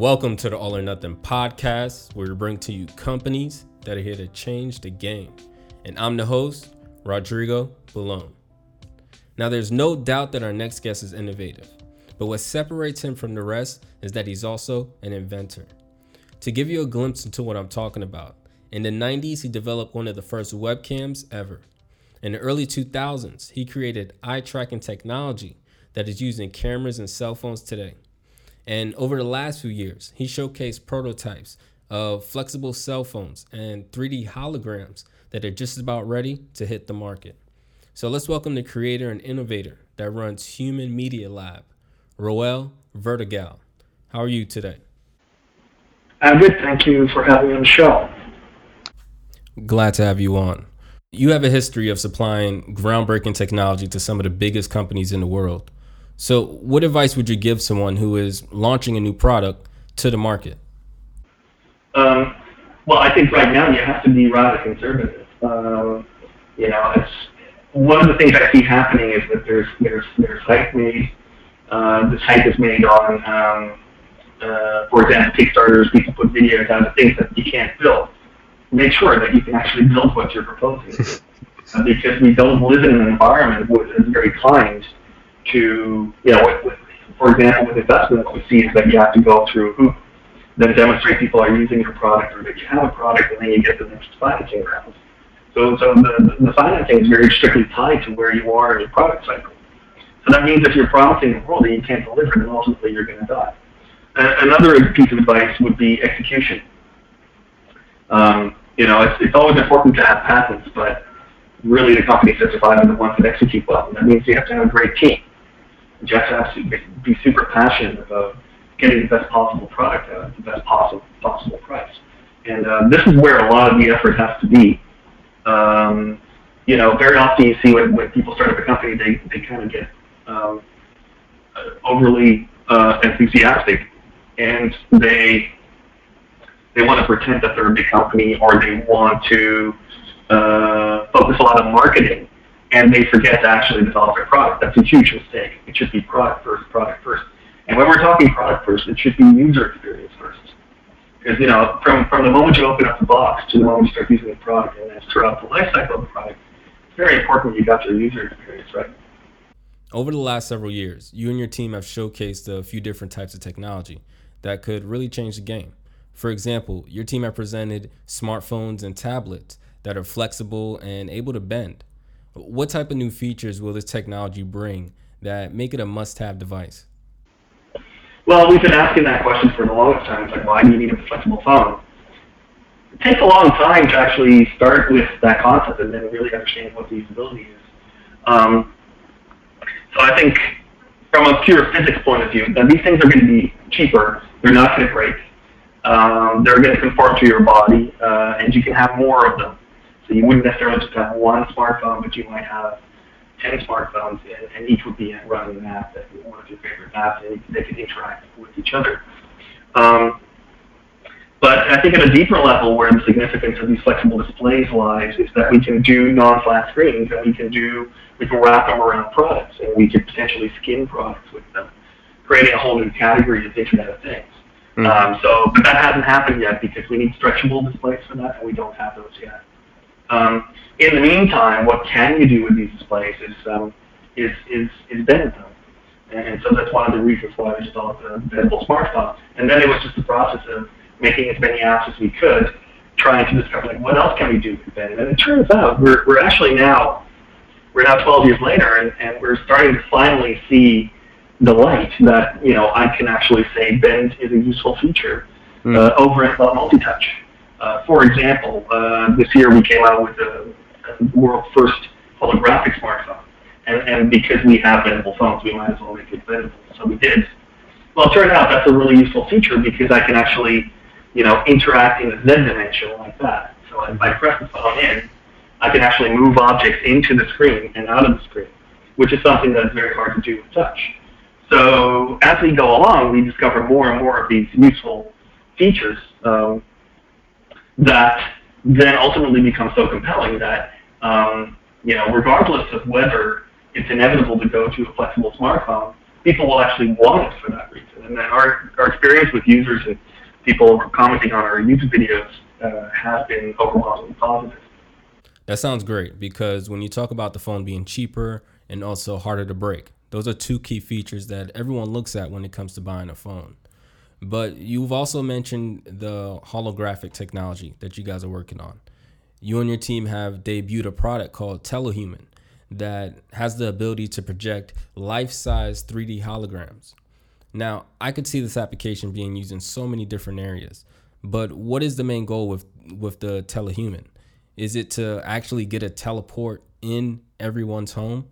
Welcome to the All or Nothing podcast, where we bring to you companies that are here to change the game. And I'm the host, Rodrigo Balone. Now, there's no doubt that our next guest is innovative, but what separates him from the rest is that he's also an inventor. To give you a glimpse into what I'm talking about, in the 90s, he developed one of the first webcams ever. In the early 2000s, he created eye tracking technology that is used in cameras and cell phones today. And over the last few years, he showcased prototypes of flexible cell phones and 3D holograms that are just about ready to hit the market. So let's welcome the creator and innovator that runs Human Media Lab, Roel Vertegaal. How are you today? I'm good. Thank you for having me on the show. Glad to have you on. You have a history of supplying groundbreaking technology to some of the biggest companies in the world. So, what advice would you give someone who is launching a new product to the market? Um, well, I think right now you have to be rather conservative. Um, you know, it's one of the things I see happening is that there's there's there's hype made. Uh, this hype is made on, um, uh, for example, Kickstarters. People put videos out of things that you can't build. Make sure that you can actually build what you're proposing, uh, because we don't live in an environment which is very kind to, you know, with, with, for example, with investment, what we see is that you have to go through hoop, then demonstrate people are using your product, or that you have a product, and then you get the next financing round. So, so the, the financing is very strictly tied to where you are in your product cycle. So that means if you're promising the world and you can't deliver, then ultimately you're going to die. another piece of advice would be execution. Um, you know, it's, it's always important to have patents, but really the companies that survive are the ones that execute well. And that means you have to have a great team. You have to have to be super passionate about getting the best possible product out at the best possible possible price. And uh, this is where a lot of the effort has to be. Um, you know, very often you see when, when people start up a company, they, they kind of get um, overly uh, enthusiastic, and they they want to pretend that they're a big company, or they want to uh, focus a lot on marketing, and they forget to actually develop their product. That's a huge mistake. It should be product first, product first. And when we're talking product first, it should be user experience first. Because you know, from from the moment you open up the box to the moment you start using the product, and then throughout the life cycle of the product, it's very important you got your user experience right. Over the last several years, you and your team have showcased a few different types of technology that could really change the game. For example, your team have presented smartphones and tablets that are flexible and able to bend. What type of new features will this technology bring that make it a must-have device? Well, we've been asking that question for the longest time. It's like, why do you need a flexible phone? It takes a long time to actually start with that concept and then really understand what the usability is. Um, so I think from a pure physics point of view, that these things are going to be cheaper. They're not going to break. Um, they're going to conform to your body, uh, and you can have more of them. So you wouldn't necessarily just have one smartphone, but you might have 10 smartphones, and, and each would be running an app that one of your favorite apps, and they could interact with each other. Um, but I think at a deeper level, where the significance of these flexible displays lies, is that we can do non-flat screens, and we can do we can wrap them around products, and we could potentially skin products with them, creating a whole new category of Internet of Things. Mm-hmm. Um, so, but that hasn't happened yet because we need stretchable displays for that, and we don't have those yet. Um, in the meantime, what can you do with these displays is um, is is is bend them, and so that's one of the reasons why we developed the bendable smartphone. And then it was just the process of making as many apps as we could, trying to discover like what else can we do with bend. And it turns out we're we're actually now we're now 12 years later, and, and we're starting to finally see the light that you know I can actually say bend is a useful feature mm. uh, over at multi-touch. Uh, for example, uh, this year we came out with the world's first holographic smartphone. And, and because we have bendable phones, we might as well make it bendable. So we did. Well, it turned out that's a really useful feature because I can actually, you know, interact in the Z dimension like that. So if I press the phone in, I can actually move objects into the screen and out of the screen, which is something that's very hard to do with touch. So as we go along, we discover more and more of these useful features. Um, that then ultimately becomes so compelling that um, you know, regardless of whether it's inevitable to go to a flexible smartphone people will actually want it for that reason. And then our, our experience with users and people commenting on our YouTube videos uh, has been overwhelmingly positive. That sounds great because when you talk about the phone being cheaper and also harder to break, those are two key features that everyone looks at when it comes to buying a phone. But you've also mentioned the holographic technology that you guys are working on. You and your team have debuted a product called Telehuman that has the ability to project life size 3D holograms. Now, I could see this application being used in so many different areas, but what is the main goal with, with the Telehuman? Is it to actually get a teleport in everyone's home?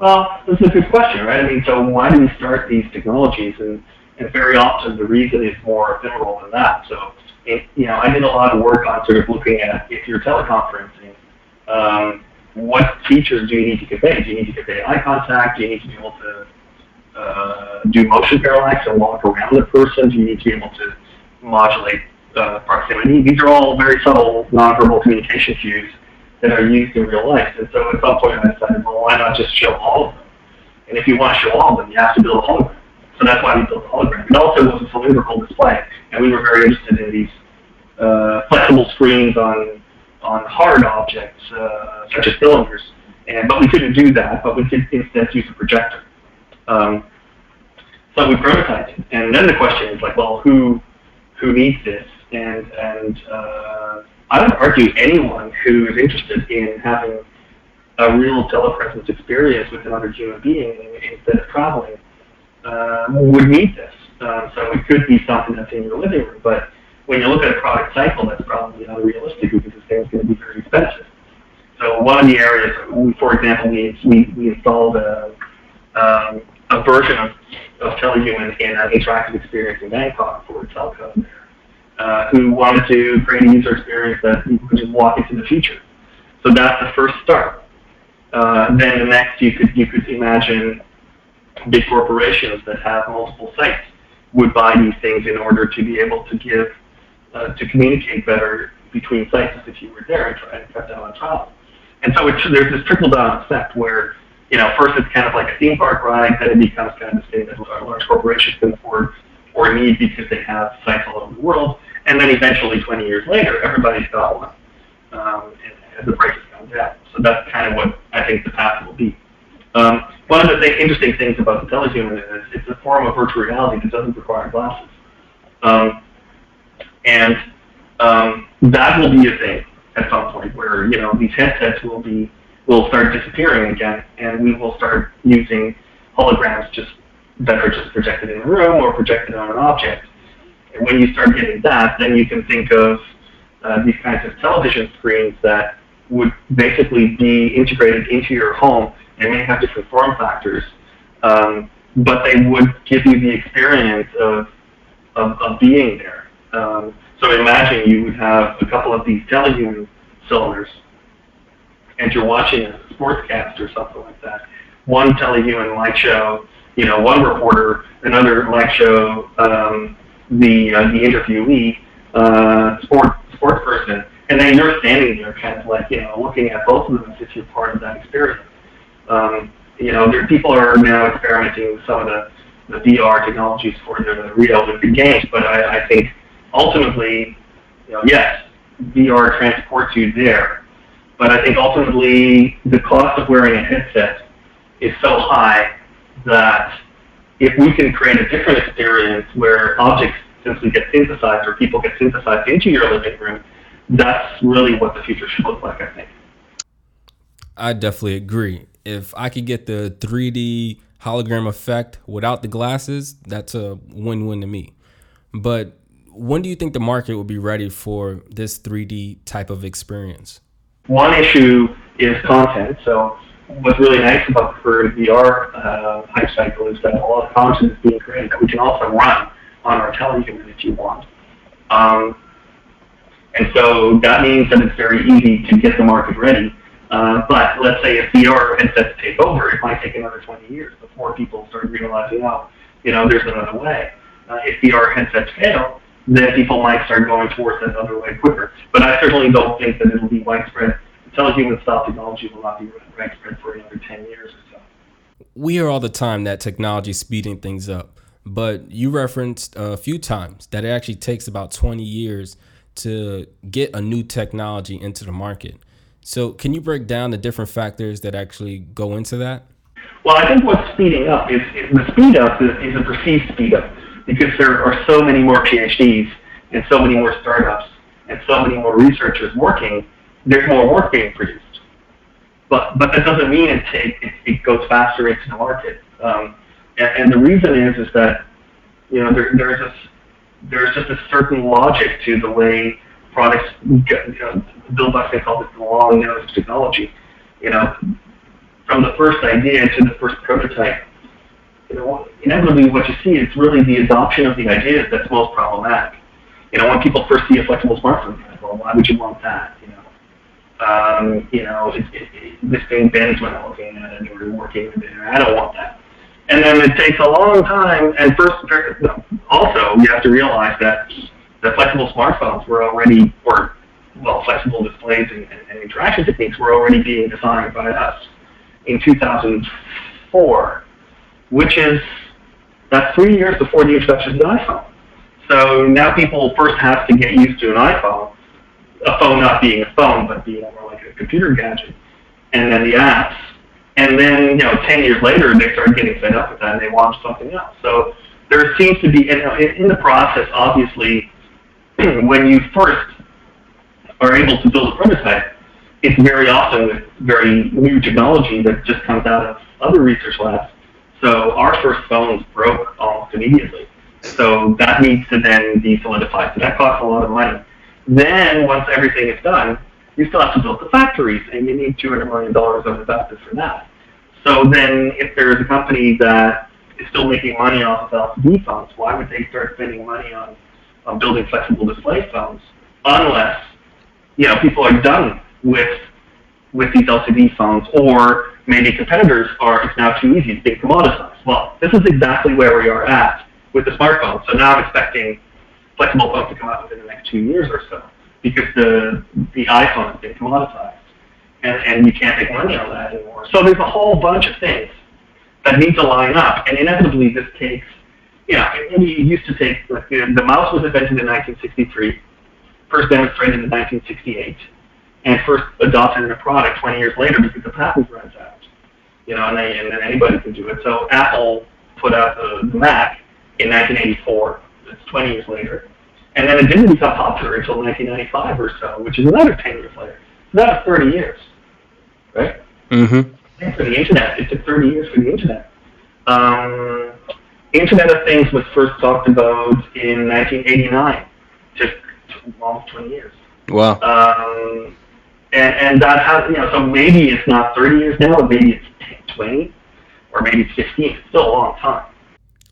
Well, this is a good question, right? I mean, so why do we start these technologies? And, and very often the reason is more ephemeral than that. So, it, you know, I did a lot of work on sort of looking at if you're teleconferencing, um, what features do you need to convey? Do you need to convey eye contact? Do you need to be able to uh, do motion parallax and walk around the person? Do you need to be able to modulate uh, proximity? These are all very subtle nonverbal communication cues that are used in real life. And so at some point I decided, well, why not just show all of them? And if you want to show all of them, you have to build a hologram. So that's why we built a hologram. It also was a cylindrical display, and we were very interested in these uh, flexible screens on on hard objects, uh, such as cylinders. And but we couldn't do that, but we could instead use a projector. Um, so we prototyped, it. and then the question is like, well, who who needs this? And and uh, I would argue anyone who is interested in having a real telepresence experience with another human being instead of traveling uh, would need this. Uh, so it could be something that's in your living room, but when you look at a product cycle, that's probably not realistic because this going to be very expensive. So one of the areas, for example, we, we, we installed a, um, a version of, of Telehuman in an interactive experience in Bangkok for telco there uh, who wanted to create a user experience that people could just walk into the future. So that's the first start. Uh, then the next, you could you could imagine big corporations that have multiple sites would buy these things in order to be able to give uh, to communicate better between sites if you were there and try and cut down on travel. And so it, there's this trickle down effect where you know first it's kind of like a theme park ride, then it becomes kind of a thing that large corporations can afford or need because they have sites all over the world. And then eventually, 20 years later, everybody's got one um, as the prices come down. So that's kind of what I think the path will be. Um, one of the th- interesting things about the telehuman is it's a form of virtual reality that doesn't require glasses. Um, and um, that will be a thing at some point where, you know, these headsets will be will start disappearing again, and we will start using holograms just that are just projected in a room or projected on an object. And when you start getting that, then you can think of uh, these kinds of television screens that would basically be integrated into your home and may have different form factors, um, but they would give you the experience of, of, of being there. Um, so imagine you would have a couple of these telehuman cylinders and you're watching a sportscast or something like that. One telehuman might show you know, one reporter, another might show um, the uh, the interviewee, uh, sport sports person, and then you're standing there, kind of like you know, looking at both of them as if you're part of that experience. Um, you know, there, people are now experimenting with some of the, the VR technologies for the real Games, but I, I think ultimately, you know, yes, VR transports you there, but I think ultimately the cost of wearing a headset is so high that if we can create a different experience where objects simply get synthesized or people get synthesized into your living room, that's really what the future should look like, I think. I definitely agree. If I could get the 3D hologram effect without the glasses, that's a win win to me. But when do you think the market will be ready for this 3D type of experience? One issue is content. So what's really nice about the VR uh, hype cycle is that a lot of content is being created that we can also run on our telehuman if you want. Um, and so that means that it's very easy to get the market ready. Uh, but let's say if VR headsets take over, it might take another 20 years before people start realizing, oh, you know, there's another way. Uh, if VR headsets fail, then people might start going towards that other way quicker. But I certainly don't think that it'll be widespread telehuman style technology will not be widespread for another 10 years or so. We hear all the time that technology is speeding things up, but you referenced a few times that it actually takes about 20 years to get a new technology into the market. So, can you break down the different factors that actually go into that? Well, I think what's speeding up is, is the speed up is, is a perceived speed up because there are so many more PhDs and so many more startups and so many more researchers working. There's more work being produced, but but that doesn't mean it it, it goes faster into the market. Um, and, and the reason is is that you know there, there's a there's just a certain logic to the way products you know, Bill Buxton called it the long nose technology. You know, from the first idea to the first prototype, you know, inevitably what you see is really the adoption of the ideas that's most problematic. You know, when people first see a flexible smartphone, well, why would you want that? You know, um, you know, it, it, this thing bends when I'm looking at it or working with it. I don't want that. And then it takes a long time. And first, also, you have to realize that the flexible smartphones were already, mm-hmm. or well, flexible displays and, and, and interaction techniques were already being designed by us in 2004, which is that's three years before the introduction of the iPhone. So now people first have to get used to an iPhone, a phone not being a phone, but being more like a computer gadget, and then the apps. And then, you know, 10 years later, they start getting fed up with that and they want something else. So there seems to be, in, in the process, obviously, when you first are able to build a prototype, it's very often very new technology that just comes out of other research labs. So our first phones broke almost immediately. So that needs to then be solidified. So that costs a lot of money. Then once everything is done, you still have to build the factories, and you need $200 million of investment for that. So then if there's a company that is still making money off of LCD phones, why would they start spending money on, on building flexible display phones unless you know people are done with with these LCD phones, or maybe competitors are it's now too easy, to being commoditized. Well, this is exactly where we are at with the smartphone. So now I'm expecting flexible phones to come out within the next two years or so, because the the iPhone has been commoditized, and and you can't make money on that anymore. So there's a whole bunch of things that need to line up, and inevitably this takes. You know, it used to take, like, the, the mouse was invented in 1963, first demonstrated in 1968 and first adopted in a product 20 years later because the patent runs out. You know, and, they, and then anybody can do it. So Apple put out the, the Mac in 1984. It's 20 years later. And then it didn't become popular until 1995 or so, which is another 10 years later. So that's 30 years, right? Mm-hmm. And for the internet, it took 30 years for the internet. Um, Internet of Things was first talked about in 1989, just almost 20 years. Wow. Um, and, and that has, you know, so maybe it's not 30 years now, maybe it's 20, or maybe it's 15. It's still a long time.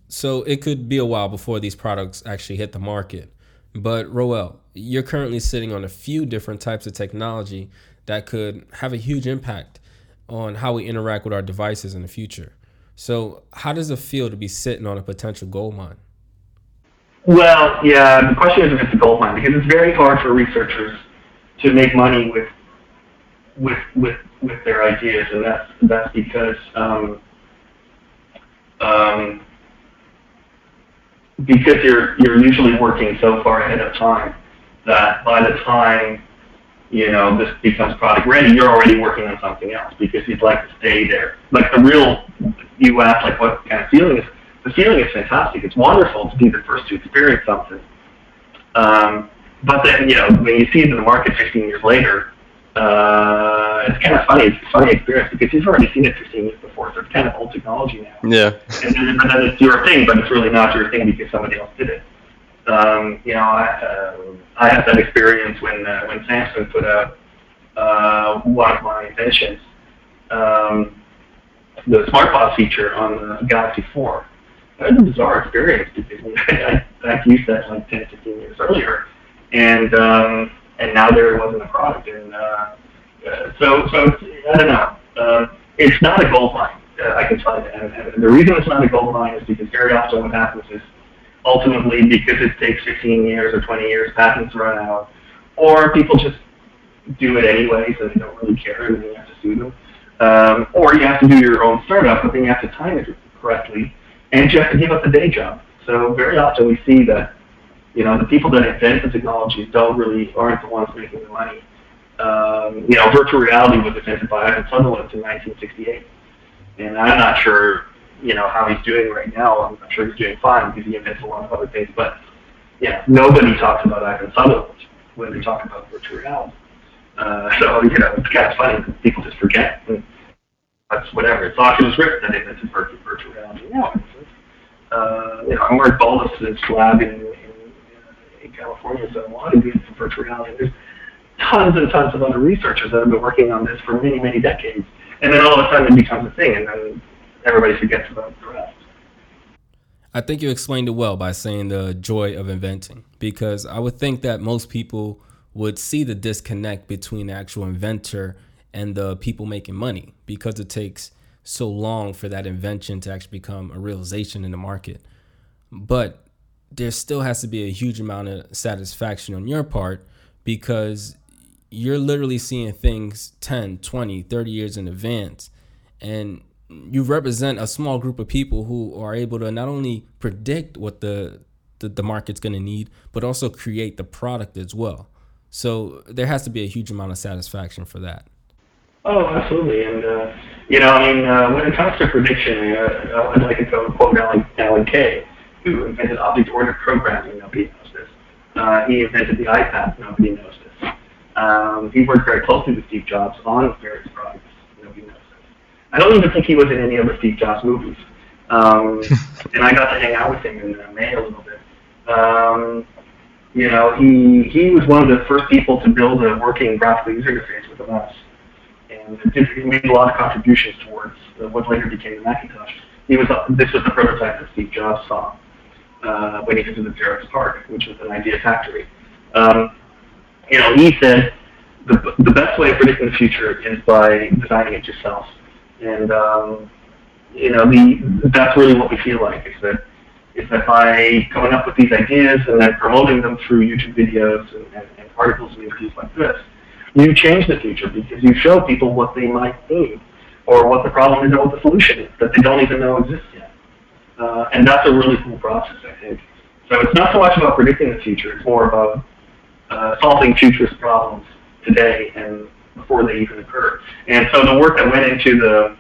So it could be a while before these products actually hit the market. But Roel, you're currently sitting on a few different types of technology that could have a huge impact on how we interact with our devices in the future. So, how does it feel to be sitting on a potential gold mine? Well, yeah, the question is if it's a gold mine because it's very hard for researchers to make money with with with with their ideas, and that's that's because um, um, because you're you're usually working so far ahead of time that by the time you know this becomes product ready, you're already working on something else because you'd like to stay there. Like the real you ask like what kind of feeling is the feeling is fantastic. It's wonderful to be the first to experience something. Um, but then you know when you see it in the market 15 years later, uh, it's kind of funny. It's a funny experience because you've already seen it 15 years before, so it's kind of old technology now. Yeah. and, then, and then it's your thing, but it's really not your thing because somebody else did it. Um, you know, I, uh, I had that experience when uh, when Samsung put out uh, one of my inventions, um, the SmartPause feature on the Galaxy 4. That was a bizarre experience I, I used that like 10, 15 years earlier, and um, and now there wasn't a product. And uh, uh, so, so I don't know. Uh, it's not a gold mine. Uh, I can tell you. And, and the reason it's not a gold mine is because very often what happens is ultimately because it takes 15 years or 20 years, patents run out, or people just do it anyways and they don't really care and then you have to sue them. Um, or you have to do your own startup, but then you have to time it correctly, and you have to give up the day job. So very often we see that, you know, the people that invent the technologies don't really aren't the ones making the money. Um, you know, virtual reality was invented by Ivan Sutherland in 1968, and I'm not sure, you know, how he's doing right now. I'm not sure he's doing fine because he invents a lot of other things, but yeah, nobody talks about Ivan Sutherland when they talk about virtual reality. Uh, so, you know, it's kind of funny people just forget. That's whatever. It's Oculus Rift that invented virtual, virtual reality. Yeah. uh, you know, I'm Mark Bolas' lab in, in, in California, so a lot of for virtual reality. There's tons and tons of other researchers that have been working on this for many, many decades. And then all of a sudden it becomes a thing, and then everybody forgets about the rest. I think you explained it well by saying the joy of inventing, because I would think that most people would see the disconnect between the actual inventor and the people making money because it takes so long for that invention to actually become a realization in the market. But there still has to be a huge amount of satisfaction on your part because you're literally seeing things 10, 20, 30 years in advance. And you represent a small group of people who are able to not only predict what the the, the market's going to need, but also create the product as well. So there has to be a huge amount of satisfaction for that. Oh, absolutely. And, uh, you know, I mean, uh, when it comes to prediction, uh, I'd like to go quote Alan, Alan Kay, who invented object-oriented programming. Nobody knows this. Uh, he invented the iPad. Nobody knows this. Um, he worked very closely with Steve Jobs on various products. Nobody knows this. I don't even think he was in any of the Steve Jobs movies. Um, and I got to hang out with him in uh, May a little bit. Um, you know, he he was one of the first people to build a working graphical user interface with a mouse and he made a lot of contributions towards what later became the Macintosh. He was this was the prototype that Steve Jobs saw uh, when he visited Xerox PARC, which was an idea factory. Um, you know, he said the the best way of predicting the future is by designing it yourself, and um, you know, the that's really what we feel like is that is that by coming up with these ideas and then promoting them through YouTube videos and, and, and articles and interviews like this, you change the future because you show people what they might need or what the problem is or what the solution is that they don't even know exists yet. Uh, and that's a really cool process, I think. So it's not so much about predicting the future, it's more about uh, solving futurist problems today and before they even occur. And so the work that went into the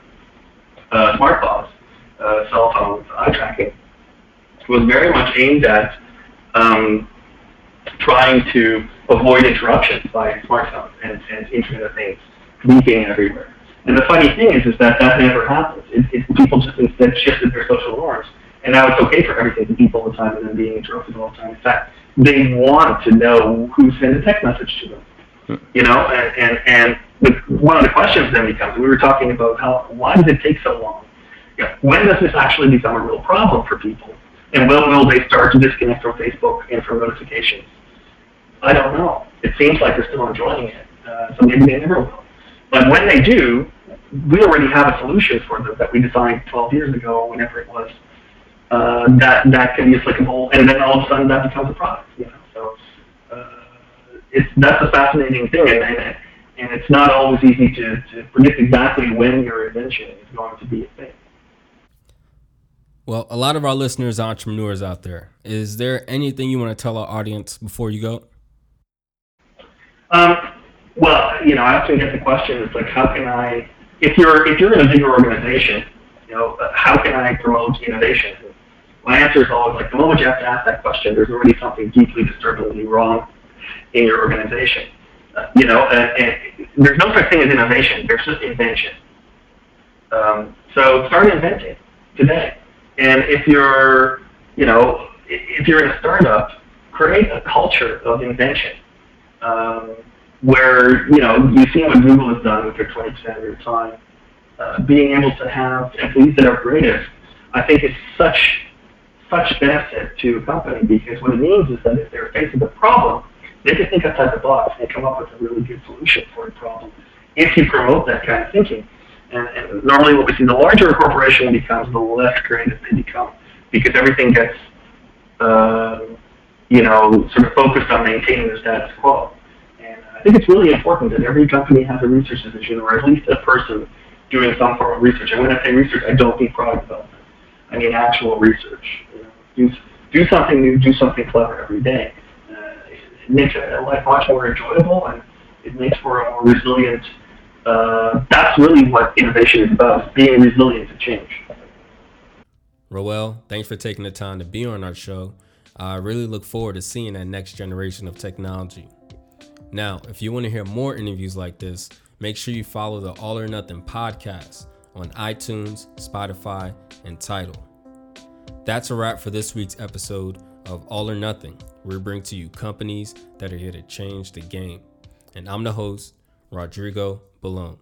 uh, smart uh, cell phones, eye tracking, was very much aimed at um, trying to avoid interruptions by smartphones and, and Internet of Things leaking everywhere. And the funny thing is, is that that never happens. It, it, people just instead shifted their social norms. And now it's okay for everything to beep all the time and then being interrupted all the time. In fact, they want to know who sent a text message to them. Hmm. You know, and, and, and the, one of the questions then becomes, we were talking about how, why does it take so long? You know, when does this actually become a real problem for people? And when will they start to disconnect from Facebook and from notifications? I don't know. It seems like they're still enjoying it, uh, so maybe they never will. But when they do, we already have a solution for them that we designed 12 years ago, whenever it was, uh, that that can be applicable, and then all of a sudden that becomes a product. You know, so uh, it's that's a fascinating thing, and, and, and it's not always easy to, to predict exactly when your invention is going to be a thing. Well, a lot of our listeners are entrepreneurs out there. Is there anything you want to tell our audience before you go? Um, well, you know, I often get the question, it's like, how can I, if you're, if you're in a bigger organization, you know, uh, how can I promote innovation? My answer is always like, the moment you have to ask that question, there's already something deeply disturbingly wrong in your organization. Uh, you know, and, and there's no such thing as innovation. There's just invention. Um, so start inventing today. And if you're, you know, if you're in a startup, create a culture of invention um, where you know you see what Google has done with their 20% of your time. Uh, being able to have employees that are creative, I think is such such benefit to a company because what it means is that if they're facing a problem, they can think outside the box and come up with a really good solution for a problem. If you promote that kind of thinking, and, and normally what we see, the larger a corporation becomes, the less creative they become because everything gets uh, you know, sort of focused on maintaining the status quo. And I think it's really important that every company has a research division, or at least a person doing some form of research. And when I say research, I don't mean product development. I mean actual research. You know, do, do something new, do something clever every day. Uh, it makes life much more enjoyable and it makes for a more resilient. Uh, that's really what innovation is about: being resilient to change. Roel, thanks for taking the time to be on our show. I really look forward to seeing that next generation of technology. Now, if you want to hear more interviews like this, make sure you follow the All or Nothing podcast on iTunes, Spotify, and Tidal. That's a wrap for this week's episode of All or Nothing. We bring to you companies that are here to change the game. And I'm the host, Rodrigo Balone.